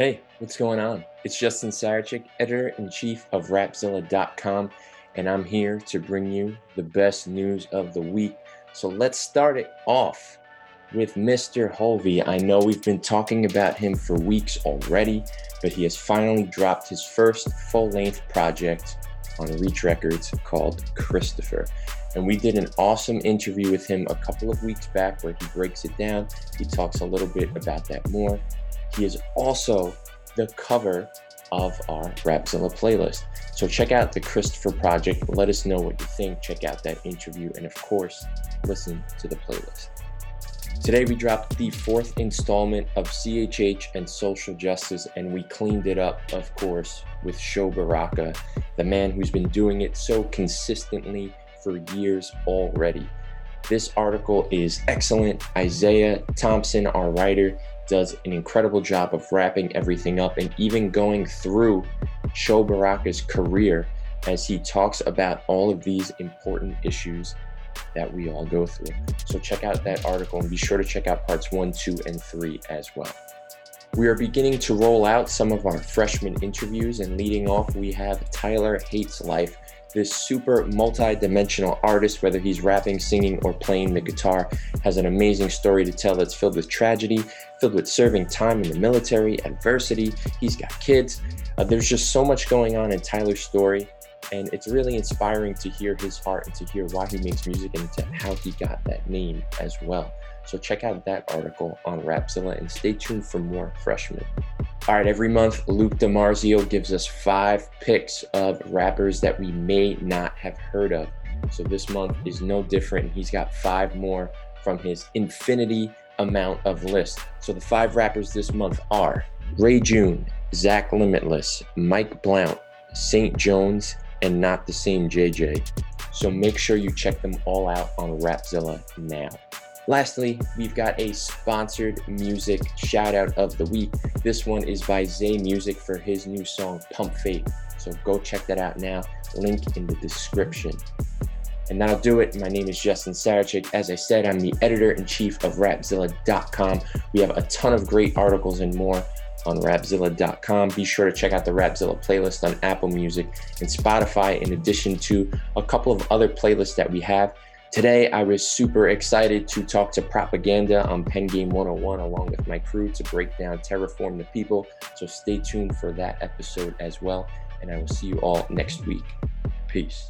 Hey, what's going on? It's Justin Sarachik, editor in chief of Rapzilla.com, and I'm here to bring you the best news of the week. So let's start it off with Mr. Hulvey. I know we've been talking about him for weeks already, but he has finally dropped his first full length project on Reach Records called Christopher. And we did an awesome interview with him a couple of weeks back where he breaks it down. He talks a little bit about that more. He is also the cover of our Rapzilla playlist. So check out the Christopher Project. Let us know what you think. Check out that interview. And of course, listen to the playlist. Today we dropped the fourth installment of CHH and Social Justice, and we cleaned it up, of course, with Sho Baraka, the man who's been doing it so consistently for years already. This article is excellent. Isaiah Thompson, our writer, does an incredible job of wrapping everything up and even going through Sho Baraka's career as he talks about all of these important issues that we all go through. So check out that article and be sure to check out parts one, two, and three as well. We are beginning to roll out some of our freshman interviews, and leading off, we have Tyler Hates Life, this super multi-dimensional artist whether he's rapping singing or playing the guitar has an amazing story to tell that's filled with tragedy filled with serving time in the military adversity. He's got kids. Uh, there's just so much going on in tyler's story and it's really inspiring to hear his heart and to hear why he makes music and to how he got that name as well. So check out that article on Rapzilla and stay tuned for more freshmen. All right, every month, Luke DiMarzio gives us five picks of rappers that we may not have heard of. So this month is no different. He's got five more from his infinity amount of list. So the five rappers this month are Ray June, Zach Limitless, Mike Blount, St. Jones, and not the same JJ. So make sure you check them all out on Rapzilla now. Lastly, we've got a sponsored music shout out of the week. This one is by Zay Music for his new song Pump Fate. So go check that out now. Link in the description. And that'll do it. My name is Justin Sarachik. As I said, I'm the editor in chief of Rapzilla.com. We have a ton of great articles and more on rapzilla.com. Be sure to check out the Rapzilla playlist on Apple Music and Spotify, in addition to a couple of other playlists that we have. Today, I was super excited to talk to Propaganda on Pen Game 101 along with my crew to break down Terraform the People. So stay tuned for that episode as well. And I will see you all next week. Peace.